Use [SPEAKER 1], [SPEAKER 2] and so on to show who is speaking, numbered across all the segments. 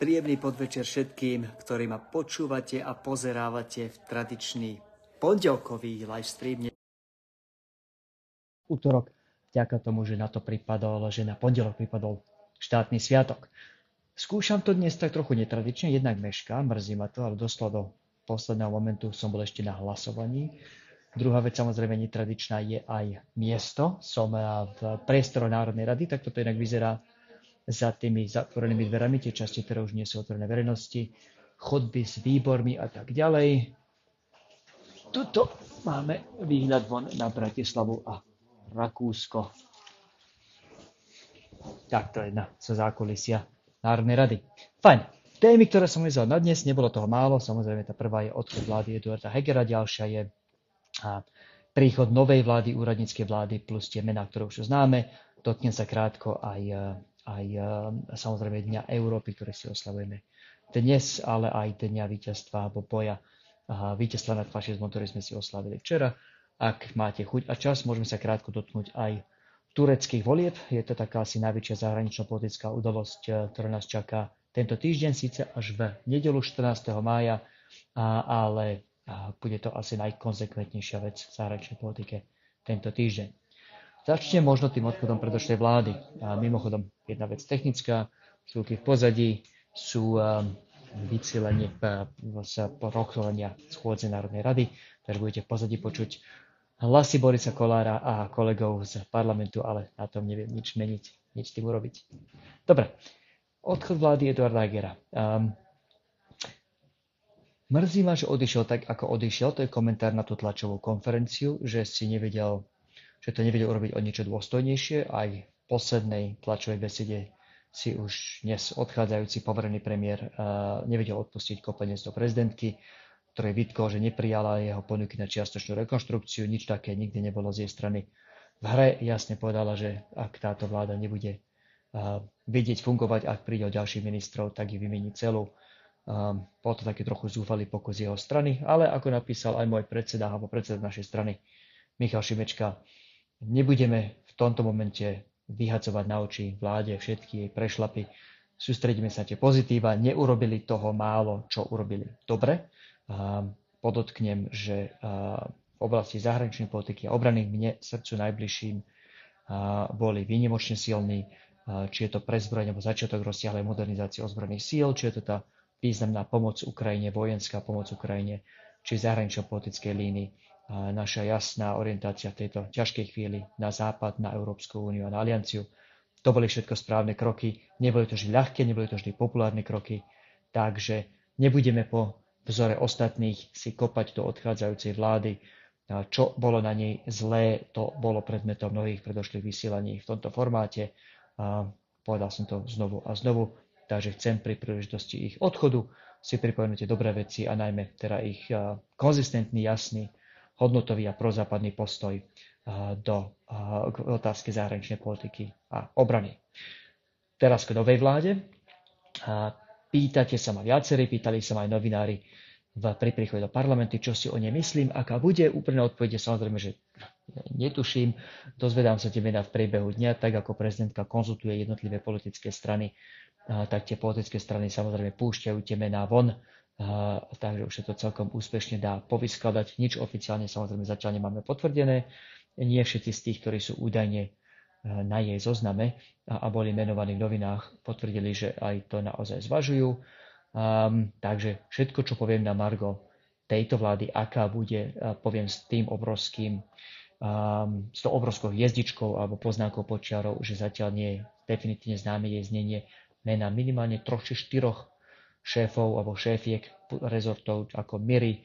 [SPEAKER 1] Príjemný podvečer všetkým, ktorí ma počúvate a pozerávate v tradičný pondelkový livestream. Útorok, vďaka tomu, že na to pripadol, že na pondelok pripadol štátny sviatok. Skúšam to dnes tak trochu netradične, jednak meška, mrzí ma to, ale doslova do posledného momentu som bol ešte na hlasovaní. Druhá vec samozrejme netradičná je aj miesto. Som v priestore Národnej rady, tak toto inak vyzerá za tými zatvorenými dverami, tie časti, ktoré už nie sú otvorené verejnosti, chodby s výbormi a tak ďalej. Tuto máme výhľad von na Bratislavu a Rakúsko. Tak to je na zo zákulisia Národnej rady. Fajn. Témy, ktoré som vyzval na dnes, nebolo toho málo. Samozrejme, tá prvá je odchod vlády Eduarda Hegera, ďalšia je a, príchod novej vlády, úradníckej vlády, plus tie mená, ktoré už známe. Dotknem sa krátko aj aj eh, samozrejme Dňa Európy, ktoré si oslavujeme dnes, ale aj Dňa víťazstva alebo boja víťazstva nad fašizmom, ktorý sme si oslavili včera. Ak máte chuť a čas, môžeme sa krátko dotknúť aj tureckých volieb. Je to taká asi najväčšia zahranično-politická udalosť, eh, ktorá nás čaká tento týždeň, síce až v nedelu 14. mája, ale bude to asi najkonsekventnejšia vec v zahraničnej politike tento týždeň. Začnem možno tým odchodom predošlej vlády. A mimochodom, jedna vec technická, chvíľky v pozadí sú um, vycílenie z rokovania schôdze Národnej rady, takže budete v pozadí počuť hlasy Borisa Kolára a kolegov z parlamentu, ale na tom neviem nič meniť, nič tým urobiť. Dobre, odchod vlády Eduarda Hegera. Um, mrzí ma, že odišiel tak, ako odišiel, to je komentár na tú tlačovú konferenciu, že si nevedel že to nevedel urobiť o niečo dôstojnejšie. Aj v poslednej tlačovej besede si už dnes odchádzajúci poverený premiér uh, nevedel odpustiť kopenec do prezidentky, ktorý vytkol, že neprijala jeho ponuky na čiastočnú rekonštrukciu. Nič také nikdy nebolo z jej strany. V hre jasne povedala, že ak táto vláda nebude uh, vidieť fungovať, ak príde o ďalších ministrov, tak ju vymení celú. Um, bol to taký trochu zúfalý pokus jeho strany, ale ako napísal aj môj predseda alebo predseda našej strany Michal Šimečka, Nebudeme v tomto momente vyhacovať na oči vláde všetky jej prešlapy. Sústredíme sa tie pozitíva. Neurobili toho málo, čo urobili dobre. Podotknem, že v oblasti zahraničnej politiky a obrany mne srdcu najbližším boli výnimočne silní, či je to prezbrojenie alebo začiatok rozsiahlej modernizácie ozbrojených síl, či je to tá významná pomoc Ukrajine, vojenská pomoc Ukrajine, či zahranično-politickej línii naša jasná orientácia v tejto ťažkej chvíli na západ, na Európsku úniu a na alianciu. To boli všetko správne kroky. Neboli to vždy ľahké, neboli to vždy populárne kroky. Takže nebudeme po vzore ostatných si kopať do odchádzajúcej vlády. Čo bolo na nej zlé, to bolo predmetom mnohých predošlých vysielaní v tomto formáte. Povedal som to znovu a znovu, takže chcem pri príležitosti ich odchodu si pripomenúť dobré veci a najmä teda ich konzistentný, jasný hodnotový a prozápadný postoj do k otázky zahraničnej politiky a obrany. Teraz k novej vláde. Pýtate sa ma viacerí, pýtali sa ma aj novinári v, pri príchode do parlamentu, čo si o nej myslím, aká bude. Úplne odpovede samozrejme, že netuším. Dozvedám sa tie mená v priebehu dňa, tak ako prezidentka konzultuje jednotlivé politické strany, tak tie politické strany samozrejme púšťajú tie mená takže už sa to celkom úspešne dá povyskladať. Nič oficiálne samozrejme zatiaľ nemáme potvrdené. Nie všetci z tých, ktorí sú údajne na jej zozname a, boli menovaní v novinách, potvrdili, že aj to naozaj zvažujú. Um, takže všetko, čo poviem na Margo tejto vlády, aká bude, poviem s tým obrovským, um, s tou obrovskou hviezdičkou alebo poznámkou počiarov, že zatiaľ nie je definitívne známe jej znenie mena minimálne troch či štyroch šéfov alebo šéfiek rezortov ako Miri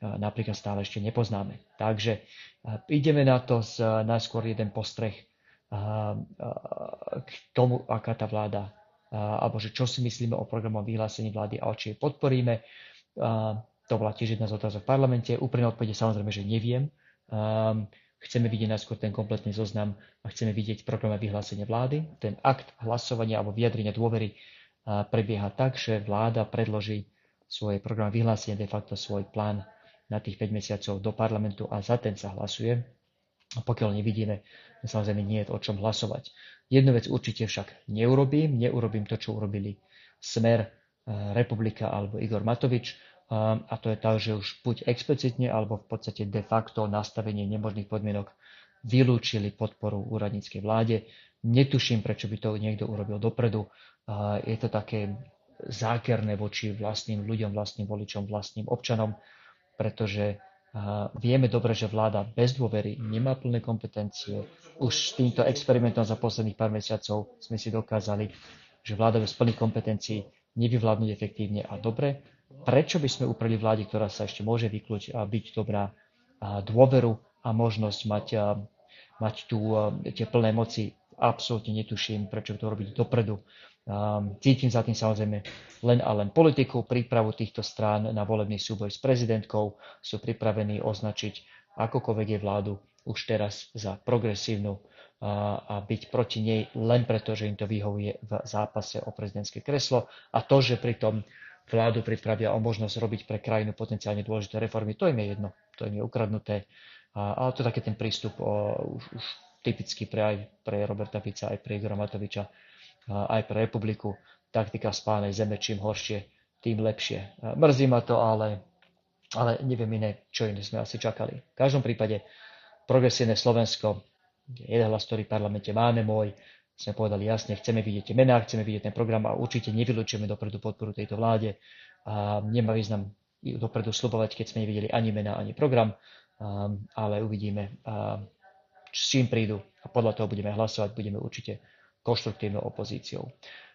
[SPEAKER 1] napríklad stále ešte nepoznáme. Takže ideme na to z najskôr jeden postreh k tomu, aká tá vláda, alebo že čo si myslíme o programom vyhlásení vlády a či jej podporíme. To bola tiež jedna z otázok v parlamente. Úprimne odpovede samozrejme, že neviem. Chceme vidieť najskôr ten kompletný zoznam a chceme vidieť programy vyhlásenie vlády, ten akt hlasovania alebo vyjadrenia dôvery prebieha tak, že vláda predloží svoje program vyhlásenie, de facto svoj plán na tých 5 mesiacov do parlamentu a za ten sa hlasuje. A pokiaľ nevidíme, samozrejme nie je o čom hlasovať. Jednu vec určite však neurobím, neurobím to, čo urobili smer, republika alebo Igor Matovič. A to je tak, že už buď explicitne alebo v podstate de facto nastavenie nemožných podmienok vylúčili podporu úradníckej vláde. Netuším, prečo by to niekto urobil dopredu. Je to také zákerné voči vlastným ľuďom, vlastným voličom, vlastným občanom, pretože vieme dobre, že vláda bez dôvery nemá plné kompetencie. Už s týmto experimentom za posledných pár mesiacov sme si dokázali, že vláda bez plných kompetencií nevyvládnuť efektívne a dobre. Prečo by sme upreli vláde, ktorá sa ešte môže vyklúť a byť dobrá dôveru a možnosť mať, mať tu tie plné moci? Absolútne netuším, prečo to robiť dopredu. Cítim za tým samozrejme len a len politiku, prípravu týchto strán na volebný súboj s prezidentkou. Sú pripravení označiť akokoľvek je vládu už teraz za progresívnu a byť proti nej len preto, že im to vyhovuje v zápase o prezidentské kreslo a to, že pritom vládu pripravia o možnosť robiť pre krajinu potenciálne dôležité reformy, to im je jedno, to im je ukradnuté. Ale to je taký ten prístup o, už, už typický pre aj pre Roberta Fica, aj pre Igora Matoviča aj pre republiku. Taktika spánej zeme, čím horšie, tým lepšie. Mrzí ma to, ale, ale neviem iné, čo iné sme asi čakali. V každom prípade progresívne Slovensko, jeden hlas, ktorý v parlamente máme, môj, sme povedali jasne, chceme vidieť tie mená, chceme vidieť ten program a určite nevylučujeme dopredu podporu tejto vláde. A nemá význam dopredu slubovať, keď sme nevideli ani mená, ani program, ale uvidíme, s čím prídu a podľa toho budeme hlasovať, budeme určite konštruktívnou opozíciou.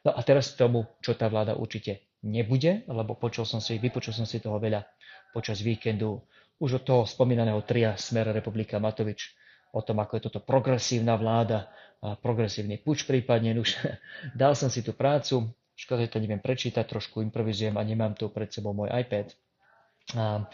[SPEAKER 1] No a teraz k tomu, čo tá vláda určite nebude, lebo počul som si, vypočul som si toho veľa počas víkendu už od toho spomínaného tria Smer Republika Matovič o tom, ako je toto progresívna vláda, a progresívny puč prípadne. Už dal som si tú prácu, škoda, že to neviem prečítať, trošku improvizujem a nemám tu pred sebou môj iPad. A,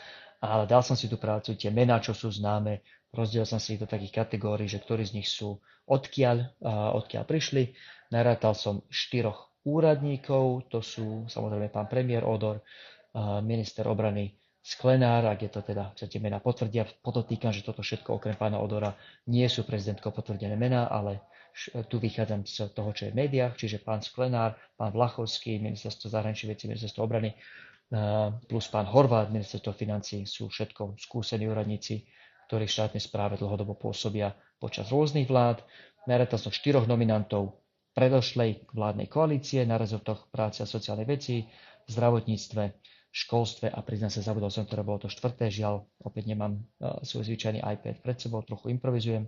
[SPEAKER 1] ale dal som si tú prácu, tie mená, čo sú známe, rozdiel som si ich do takých kategórií, že ktorí z nich sú odkiaľ, odkiaľ prišli. Narátal som štyroch úradníkov, to sú samozrejme pán premiér Odor, minister obrany Sklenár, ak je to teda, chcete mená potvrdia, podotýkam, že toto všetko okrem pána Odora nie sú prezidentko potvrdené mená, ale tu vychádzam z toho, čo je v médiách, čiže pán Sklenár, pán Vlachovský, ministerstvo zahraničných vecí, ministerstvo obrany, plus pán Horvát, ministerstvo financí sú všetko skúsení úradníci, ktorí v štátnej správe dlhodobo pôsobia počas rôznych vlád. Narátal som štyroch nominantov predošlej vládnej koalície na rezortoch práce a sociálnej veci, zdravotníctve, školstve a priznám sa, zabudol som, ktoré bolo to štvrté, žiaľ, opäť nemám uh, svoj zvyčajný iPad pred sebou, trochu improvizujem.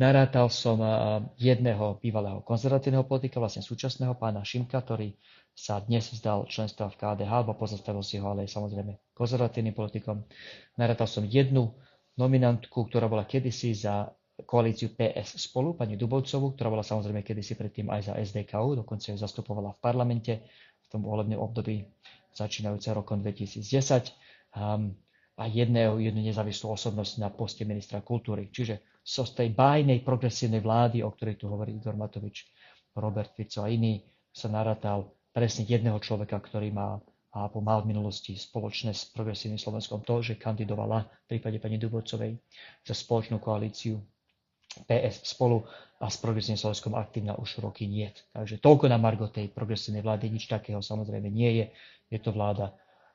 [SPEAKER 1] Narátal som uh, jedného bývalého konzervatívneho politika, vlastne súčasného pána Šimka, ktorý sa dnes vzdal členstva v KDH, alebo pozastavil si ho, ale je samozrejme konzervatívnym politikom. Narátal som jednu nominantku, ktorá bola kedysi za koalíciu PS spolu, pani Dubovcovú, ktorá bola samozrejme kedysi predtým aj za SDKU, dokonca ju zastupovala v parlamente v tom volebnom období začínajúce rokom 2010 um, a jedného, jednu nezávislú osobnosť na poste ministra kultúry. Čiže so z tej bájnej progresívnej vlády, o ktorej tu hovorí Igor Matovič, Robert Fico a iný, sa narátal presne jedného človeka, ktorý má alebo mal v minulosti spoločné s progresívnym Slovenskom to, že kandidovala v prípade pani Dubovcovej za spoločnú koalíciu PS spolu a s progresívnym Slovenskom aktívna už roky nie. Takže toľko na Margo tej progresívnej vlády, nič takého samozrejme nie je. Je to vláda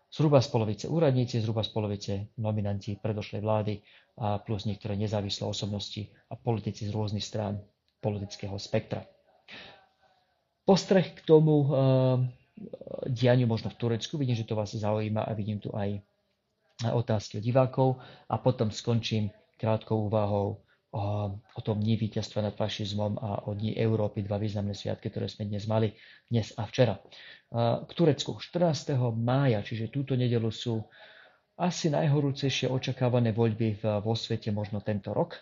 [SPEAKER 1] zhruba z polovice úradníci, zhruba z polovice nominanti predošlej vlády a plus niektoré nezávislé osobnosti a politici z rôznych strán politického spektra. Postreh k tomu uh, dianiu možno v Turecku, vidím, že to vás zaujíma a vidím tu aj otázky od divákov a potom skončím krátkou úvahou o tom dní víťazstva nad fašizmom a o dní Európy, dva významné sviatky, ktoré sme dnes mali, dnes a včera. K Turecku 14. mája, čiže túto nedelu sú asi najhorúcejšie očakávané voľby vo svete možno tento rok.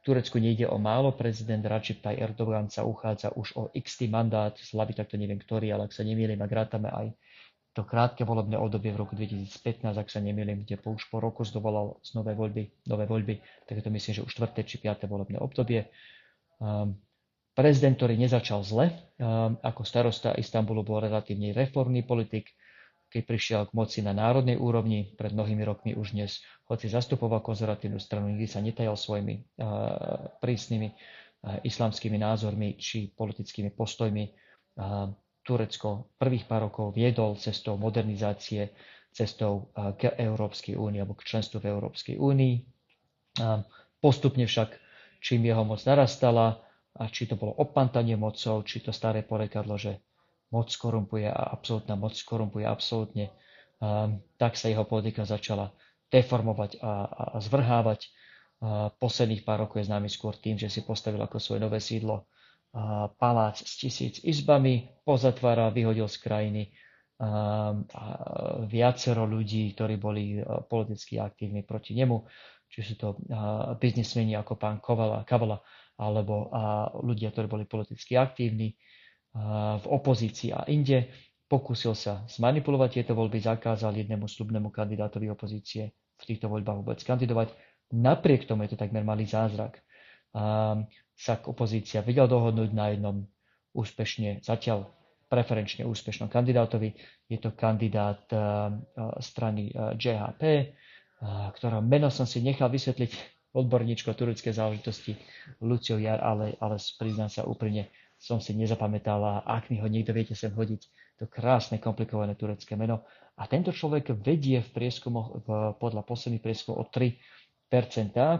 [SPEAKER 1] V Turecku nejde o málo, prezident Recep Tayyip Erdogan sa uchádza už o x mandát, slavy takto neviem ktorý, ale ak sa nemýlim, ak rátame aj to krátke volebné obdobie v roku 2015, ak sa nemýlim, kde po už po roku zdovolal z nové voľby, nové voľby, tak to myslím, že už 4. či 5. volebné obdobie. Um, prezident, ktorý nezačal zle, um, ako starosta Istanbulu bol relatívne reformný politik, keď prišiel k moci na národnej úrovni pred mnohými rokmi už dnes, hoci zastupoval konzervatívnu stranu, nikdy sa netajal svojimi prísnymi islamskými názormi či politickými postojmi. Turecko prvých pár rokov viedol cestou modernizácie, cestou k Európskej únii alebo k členstvu v Európskej únii. Postupne však, čím jeho moc narastala, a či to bolo opantanie mocou, či to staré porekadlo, že moc korumpuje a absolútna moc korumpuje absolútne, tak sa jeho politika začala deformovať a, a zvrhávať. Posledných pár rokov je známy skôr tým, že si postavil ako svoje nové sídlo palác s tisíc izbami, pozatvára, vyhodil z krajiny viacero ľudí, ktorí boli politicky aktívni proti nemu, či sú to biznismeni ako pán Kovala, Kavala, alebo ľudia, ktorí boli politicky aktívni v opozícii a inde. Pokúsil sa zmanipulovať tieto voľby, zakázal jednému slubnému kandidátovi opozície v týchto voľbách vôbec kandidovať. Napriek tomu je to takmer malý zázrak sa opozícia vedel dohodnúť na jednom úspešne, zatiaľ preferenčne úspešnom kandidátovi. Je to kandidát strany JHP, ktorého meno som si nechal vysvetliť odborníčko turecké záležitosti Lucio Jar, ale, ale priznám sa úprimne, som si nezapamätal a ak mi ho niekto viete sem hodiť, to krásne, komplikované turecké meno. A tento človek vedie v prieskumoch podľa posledných prieskumov o 3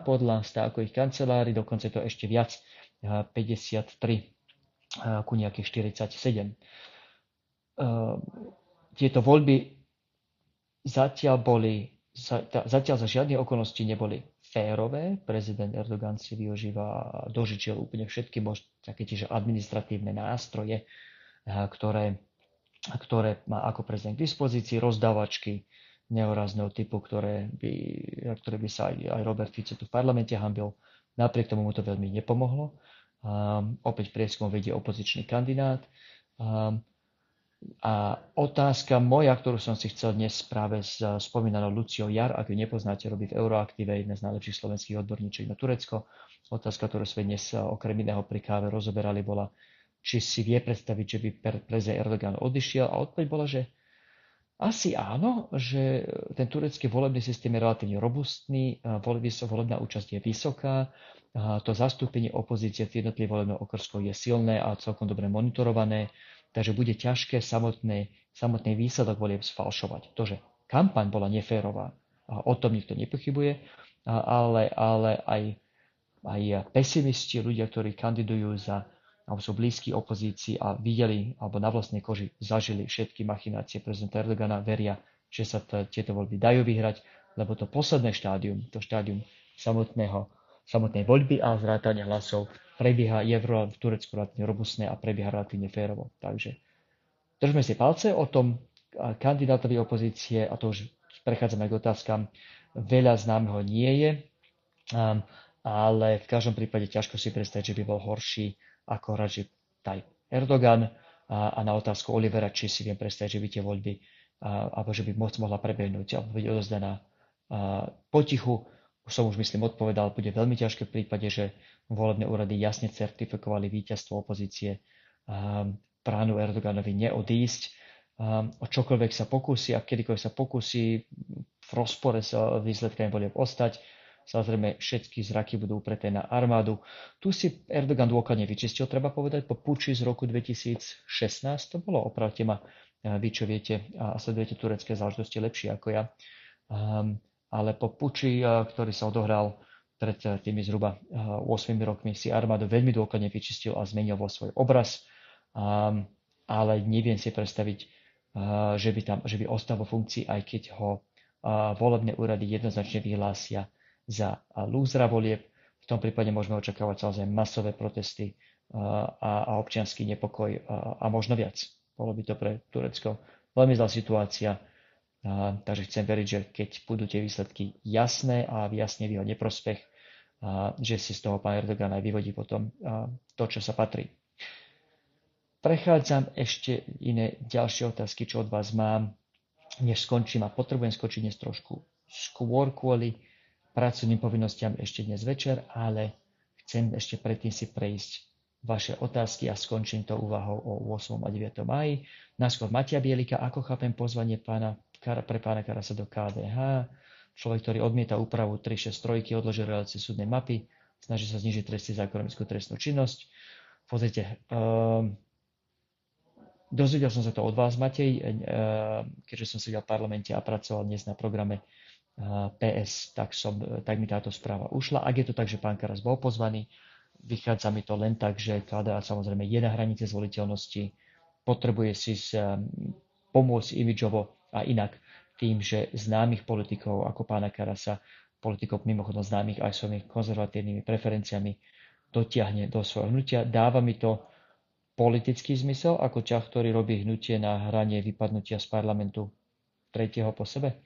[SPEAKER 1] podľa stávkových kancelárií, dokonca to ešte viac, 53 ku nejakých 47. Tieto voľby zatiaľ boli, zatiaľ za žiadne okolnosti neboli férové. Prezident Erdogan si využíva dožičil úplne všetky také tiež administratívne nástroje, ktoré, ktoré má ako prezident k dispozícii, rozdávačky, nehorazného typu, ktoré by, ktoré by sa aj, aj Robert Fico tu v parlamente hambil. Napriek tomu mu to veľmi nepomohlo. Um, opäť prieskum vedie opozičný kandidát. Um, a otázka moja, ktorú som si chcel dnes práve s spomínanou Luciou Jar, ak ju nepoznáte, robí v Euroaktíve, jedna z najlepších slovenských odborníčiek na Turecko. Otázka, ktorú sme dnes okrem iného pri káve rozoberali, bola, či si vie predstaviť, že by prezident Erdogan odišiel. A odpoveď bola, že asi áno, že ten turecký volebný systém je relatívne robustný, volebná účasť je vysoká, to zastúpenie opozície v jednotlivých volebných okrskoch je silné a celkom dobre monitorované, takže bude ťažké samotný, samotný výsledok volieb sfalšovať. To, že kampaň bola neférová, o tom nikto nepochybuje, ale, ale aj, aj pesimisti, ľudia, ktorí kandidujú za alebo sú blízki opozícii a videli alebo na vlastnej koži zažili všetky machinácie prezidenta Erdogana, veria, že sa to, tieto voľby dajú vyhrať, lebo to posledné štádium, to štádium samotného, samotnej voľby a zrátania hlasov prebieha, je v Turecku relatívne robustné a prebieha relatívne férovo. Takže držme si palce o tom kandidátovi opozície, a to už prechádzame k otázkam, veľa známeho nie je, ale v každom prípade ťažko si predstaviť, že by bol horší ako Rajib Tayyip Erdogan a, a na otázku Olivera, či si viem predstaviť, že by tie voľby alebo že by moc mohla prebehnúť alebo byť odozdaná potichu. Som už myslím odpovedal, bude veľmi ťažké v prípade, že volebné úrady jasne certifikovali víťazstvo opozície pránu Erdoganovi neodísť. O čokoľvek sa pokusí a kedykoľvek sa pokusí v rozpore s výsledkami volieb ostať, Samozrejme, všetky zraky budú upreté na armádu. Tu si Erdogan dôkladne vyčistil, treba povedať, po puči z roku 2016. To bolo, opravte ma, vy čo viete a sledujete turecké záležitosti lepšie ako ja. Um, ale po puči, ktorý sa odohral pred tými zhruba 8 rokmi, si armádu veľmi dôkladne vyčistil a zmenil vo svoj obraz. Um, ale neviem si predstaviť, že by, tam, že by ostal vo funkcii, aj keď ho volebné úrady jednoznačne vyhlásia za lúzra volieb. V tom prípade môžeme očakávať samozrejme masové protesty a, a občianský nepokoj a, a možno viac. Bolo by to pre Turecko veľmi zlá situácia. A, takže chcem veriť, že keď budú tie výsledky jasné a jasne v jeho neprospech, a, že si z toho pán Erdogan aj vyvodí potom a, to, čo sa patrí. Prechádzam ešte iné ďalšie otázky, čo od vás mám, než skončím a potrebujem skočiť dnes trošku skôr kvôli pracovným povinnostiam ešte dnes večer, ale chcem ešte predtým si prejsť vaše otázky a skončím to úvahou o 8. a 9. maji. Naskôr Matia Bielika, ako chápem pozvanie pána, pre pána Karasa do KDH, človek, ktorý odmieta úpravu 363, odložil relácie súdnej mapy, snaží sa znižiť tresty za ekonomickú trestnú činnosť. Pozrite, um, dozvedel som sa to od vás, Matej, keďže som sedel v parlamente a pracoval dnes na programe PS, tak, som, tak mi táto správa ušla. Ak je to tak, že pán Karas bol pozvaný, vychádza mi to len tak, že KDA samozrejme je na hranice zvoliteľnosti, potrebuje si pomôcť imidžovo a inak tým, že známych politikov ako pána Karasa, politikov mimochodom známych aj svojimi konzervatívnymi preferenciami, dotiahne do svojho hnutia. Dáva mi to politický zmysel ako ťah, ktorý robí hnutie na hranie vypadnutia z parlamentu tretieho po sebe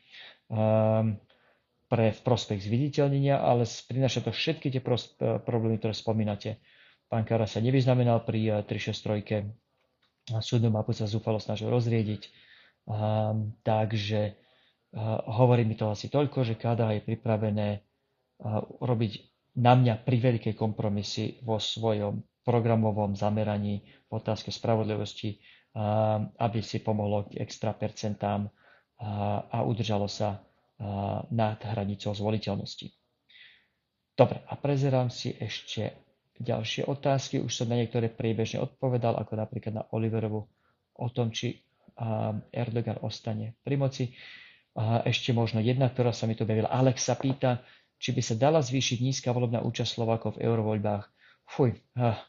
[SPEAKER 1] um, pre v prospech zviditeľnenia, ale prináša to všetky tie pros, e, problémy, ktoré spomínate. Pán Kara sa nevyznamenal pri 363. E, súdnu mapu sa zúfalo snažil rozriediť. Um, takže uh, hovorí mi to asi toľko, že KDH je pripravené uh, robiť na mňa pri veľké kompromisy vo svojom programovom zameraní v otázke spravodlivosti, uh, aby si pomohlo k extra percentám a udržalo sa nad hranicou zvoliteľnosti. Dobre, a prezerám si ešte ďalšie otázky. Už som na niektoré priebežne odpovedal, ako napríklad na Oliverovu o tom, či Erdogan ostane pri moci. Ešte možno jedna, ktorá sa mi tu objavila. Alex sa pýta, či by sa dala zvýšiť nízka volebná účasť Slovákov v eurovoľbách. Fuj,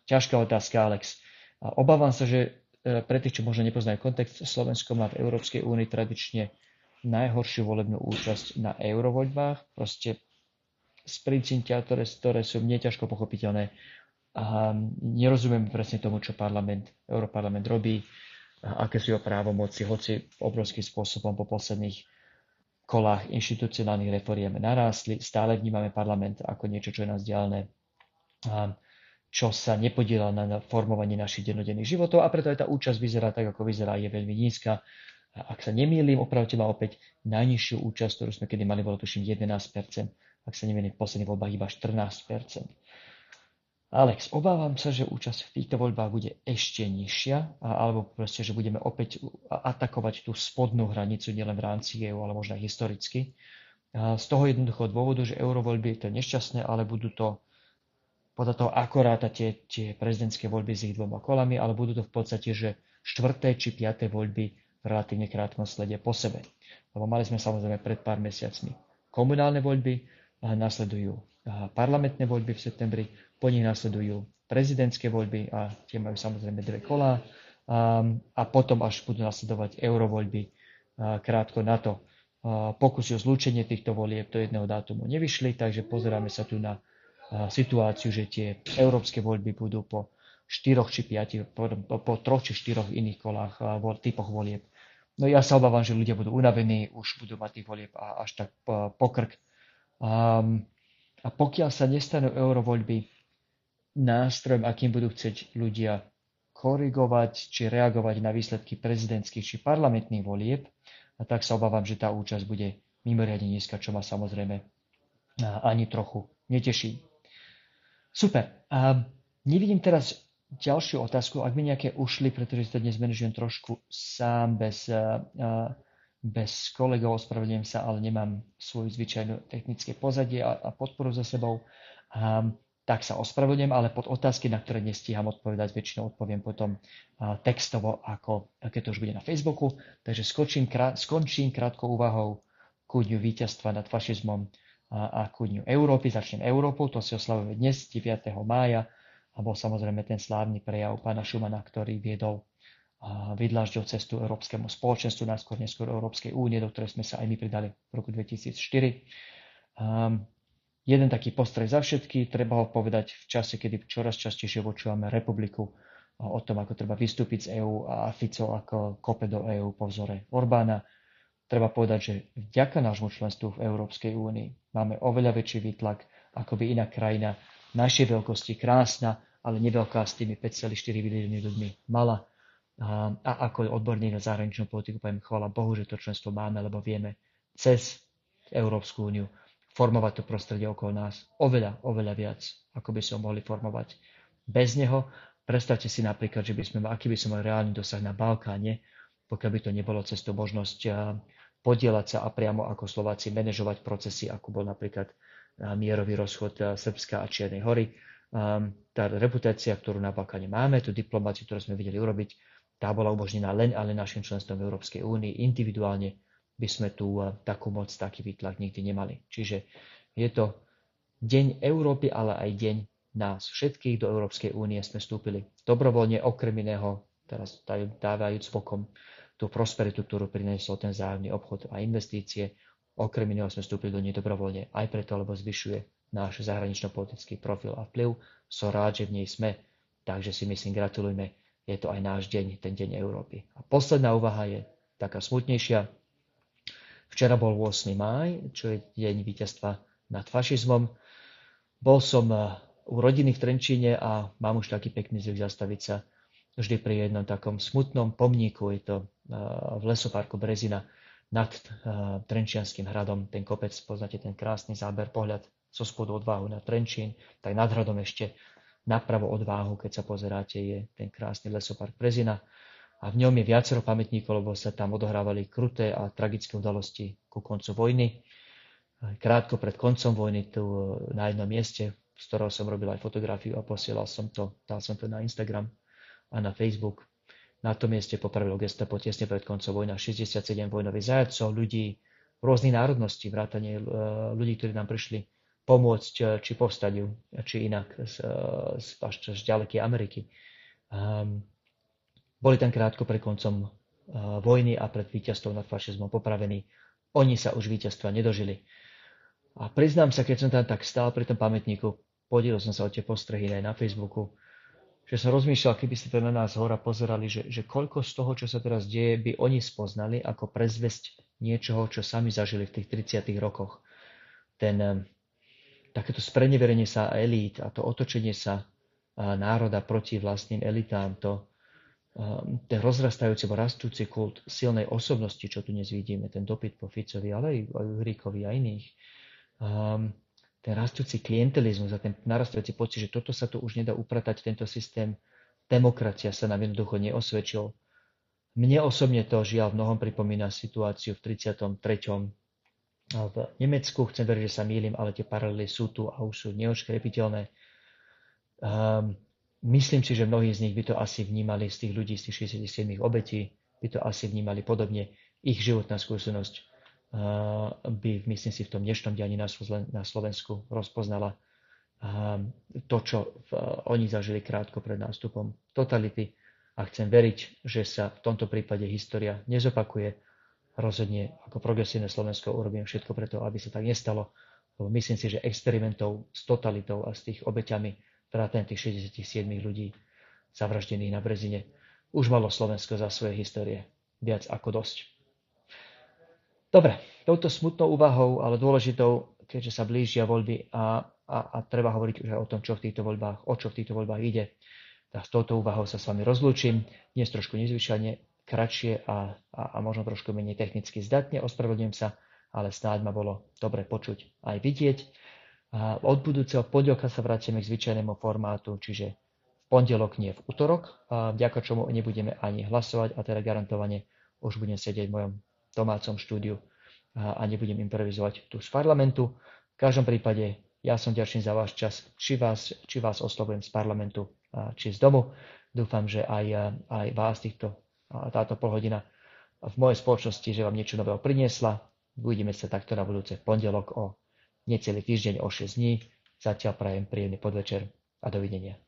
[SPEAKER 1] ťažká otázka, Alex. Obávam sa, že E, pre tých, čo možno nepoznajú kontext, Slovensko má v Európskej únii tradične najhoršiu volebnú účasť na eurovoľbách. Proste z príčin, ktoré, ktoré sú mne ťažko pochopiteľné. A nerozumiem presne tomu, čo parlament, Europarlament robí, aké sú jeho právomoci, hoci obrovským spôsobom po posledných kolách inštitucionálnych reforiem narástli. Stále vnímame parlament ako niečo, čo je nás diálne čo sa nepodiela na formovaní našich dennodenných životov a preto aj tá účasť vyzerá tak, ako vyzerá, je veľmi nízka. Ak sa nemýlim, opravte ma opäť najnižšiu účasť, ktorú sme kedy mali, bolo tuším 11%, ak sa nemýlim, v posledných voľbách iba 14%. Alex, obávam sa, že účasť v týchto voľbách bude ešte nižšia, alebo proste, že budeme opäť atakovať tú spodnú hranicu nielen v rámci EU, ale možno aj historicky. Z toho jednoduchého dôvodu, že eurovoľby to je nešťastné, ale budú to podľa toho akorát tie, tie prezidentské voľby s ich dvoma kolami, ale budú to v podstate, že štvrté či piaté voľby v relatívne krátkom slede po sebe. Lebo mali sme samozrejme pred pár mesiacmi komunálne voľby, a nasledujú parlamentné voľby v septembri, po nich nasledujú prezidentské voľby a tie majú samozrejme dve kolá a, a potom až budú nasledovať eurovoľby krátko na to. Pokusy o zlúčenie týchto volieb do jedného dátumu nevyšli, takže pozeráme sa tu na situáciu, že tie európske voľby budú po štyroch či piati, po, po troch či štyroch iných kolách, typoch volieb. No ja sa obávam, že ľudia budú unavení, už budú mať tých volieb až tak pokrk. Um, a pokiaľ sa nestanú eurovoľby nástrojom, akým budú chcieť ľudia korigovať či reagovať na výsledky prezidentských či parlamentných volieb, a tak sa obávam, že tá účasť bude mimoriadne nízka, čo ma samozrejme ani trochu neteší. Super. A nevidím teraz ďalšiu otázku, ak mi nejaké ušli, pretože to dnes manažujem trošku sám, bez, bez kolegov, ospravedlňujem sa, ale nemám svoju zvyčajnú technické pozadie a, a podporu za sebou. A, tak sa ospravedlňujem, ale pod otázky, na ktoré nestíham odpovedať, väčšinou odpoviem potom textovo, ako keď to už bude na Facebooku. Takže skočím, krát, skončím krátkou úvahou ku dňu víťazstva nad fašizmom a ku dňu Európy. Začnem Európou, to si oslavujeme dnes, 9. mája, a bol samozrejme ten slávny prejav pána Šumana, ktorý viedol vydlážďou cestu Európskemu spoločenstvu, najskôr neskôr Európskej únie, do ktorej sme sa aj my pridali v roku 2004. Um, jeden taký postreh za všetky, treba ho povedať v čase, kedy čoraz častejšie počúvame republiku o tom, ako treba vystúpiť z EÚ a Fico ako kope do EÚ po vzore Orbána. Treba povedať, že vďaka nášmu členstvu v Európskej únii máme oveľa väčší výtlak, ako by iná krajina našej veľkosti, krásna, ale neveľká s tými 5,4 milióny ľuďmi mala. A, ako odborník na zahraničnú politiku poviem, chvála Bohu, že to členstvo máme, lebo vieme cez Európsku úniu formovať to prostredie okolo nás oveľa, oveľa viac, ako by sme mohli formovať bez neho. Predstavte si napríklad, že by sme, aký by sme mali reálny dosah na Balkáne, pokiaľ by to nebolo cez tú možnosť podielať sa a priamo ako Slováci manažovať procesy, ako bol napríklad mierový rozchod Srbska a Čiernej hory. Tá reputácia, ktorú na Balkáne máme, tú diplomáciu, ktorú sme videli urobiť, tá bola umožnená len ale našim členstvom Európskej únii. Individuálne by sme tu eh, takú moc, taký výtlak nikdy nemali. Čiže je to deň Európy, ale aj deň nás všetkých do Európskej únie sme vstúpili dobrovoľne, okrem iného, teraz dávajúc bokom tú prosperitu, ktorú priniesol ten vzájomný obchod a investície, okrem iného sme vstúpili do nej dobrovoľne, aj preto, lebo zvyšuje náš zahranično-politický profil a vplyv. Som rád, že v nej sme, takže si myslím, gratulujme, je to aj náš deň, ten deň Európy. A posledná úvaha je taká smutnejšia. Včera bol 8. máj, čo je deň víťazstva nad fašizmom. Bol som eh, u rodiny v Trenčíne a mám už taký pekný zvyk zastaviť sa vždy pri jednom takom smutnom pomníku. Je to eh, v lesoparku Brezina nad eh, Trenčianským hradom. Ten kopec, poznáte ten krásny záber, pohľad zo spodu odvahu na Trenčín, tak nad hradom ešte napravo odváhu, keď sa pozeráte, je ten krásny lesopark Brezina. A v ňom je viacero pamätníkov, lebo sa tam odohrávali kruté a tragické udalosti ku koncu vojny krátko pred koncom vojny tu e, na jednom mieste, z ktorého som robil aj fotografiu a posielal som to, dal som to na Instagram a na Facebook. Na tom mieste popravilo gestapo tesne pred koncom vojna 67 vojnových zajacov, ľudí rôznych národností, vrátane e, ľudí, ktorí nám prišli pomôcť e, či povstadiu, či inak z, z, až z ďalekej Ameriky. Um, boli tam krátko pred koncom uh, vojny a pred víťazstvom nad fašizmom popravení. Oni sa už víťazstva nedožili. A priznám sa, keď som tam tak stál pri tom pamätníku, podielil som sa o tie postrehy aj na Facebooku, že som rozmýšľal, keby ste na nás hora pozerali, že, že koľko z toho, čo sa teraz deje, by oni spoznali ako prezvesť niečoho, čo sami zažili v tých 30 rokoch. Ten, eh, takéto spreneverenie sa elít a to otočenie sa národa proti vlastným elitám, to, ten rozrastajúci, rastúci kult silnej osobnosti, čo tu dnes vidíme, ten dopyt po Ficovi, ale aj Uhríkovi a iných, ten rastúci klientelizmus a ten narastajúci pocit, že toto sa tu už nedá upratať, tento systém demokracia sa nám jednoducho neosvedčil. Mne osobne to žiaľ v mnohom pripomína situáciu v 33. v Nemecku. Chcem veriť, že sa mýlim, ale tie paralely sú tu a už sú neoškrepiteľné. Um, myslím si, že mnohí z nich by to asi vnímali z tých ľudí, z tých 67 obetí, by to asi vnímali podobne. Ich životná skúsenosť by, myslím si, v tom dnešnom dianí na Slovensku rozpoznala to, čo oni zažili krátko pred nástupom totality. A chcem veriť, že sa v tomto prípade história nezopakuje. Rozhodne ako progresívne Slovensko urobím všetko preto, aby sa tak nestalo. Lebo myslím si, že experimentov s totalitou a s tých obeťami, vrátane tých 67 ľudí zavraždených na Brezine, už malo Slovensko za svoje histórie viac ako dosť. Dobre, touto smutnou úvahou, ale dôležitou, keďže sa blížia voľby a, a, a treba hovoriť už aj o tom, čo v týchto voľbách, o čo v týchto voľbách ide, tak s touto úvahou sa s vami rozlúčim. Dnes trošku nezvyčajne, kratšie a, a, a možno trošku menej technicky zdatne, ospravedlňujem sa, ale snáď ma bolo dobre počuť aj vidieť. A od budúceho pondelka sa vrátime k zvyčajnému formátu, čiže v pondelok, nie v útorok, a vďaka čomu nebudeme ani hlasovať a teda garantovane už budem sedieť v mojom domácom štúdiu a nebudem improvizovať tu z parlamentu. V každom prípade ja som ďačný za váš čas, či vás, či vás oslovujem z parlamentu, či z domu. Dúfam, že aj, aj vás týchto, táto polhodina v mojej spoločnosti, že vám niečo nového priniesla. Uvidíme sa takto na budúce pondelok o necelý týždeň, o 6 dní. Zatiaľ prajem príjemný podvečer a dovidenia.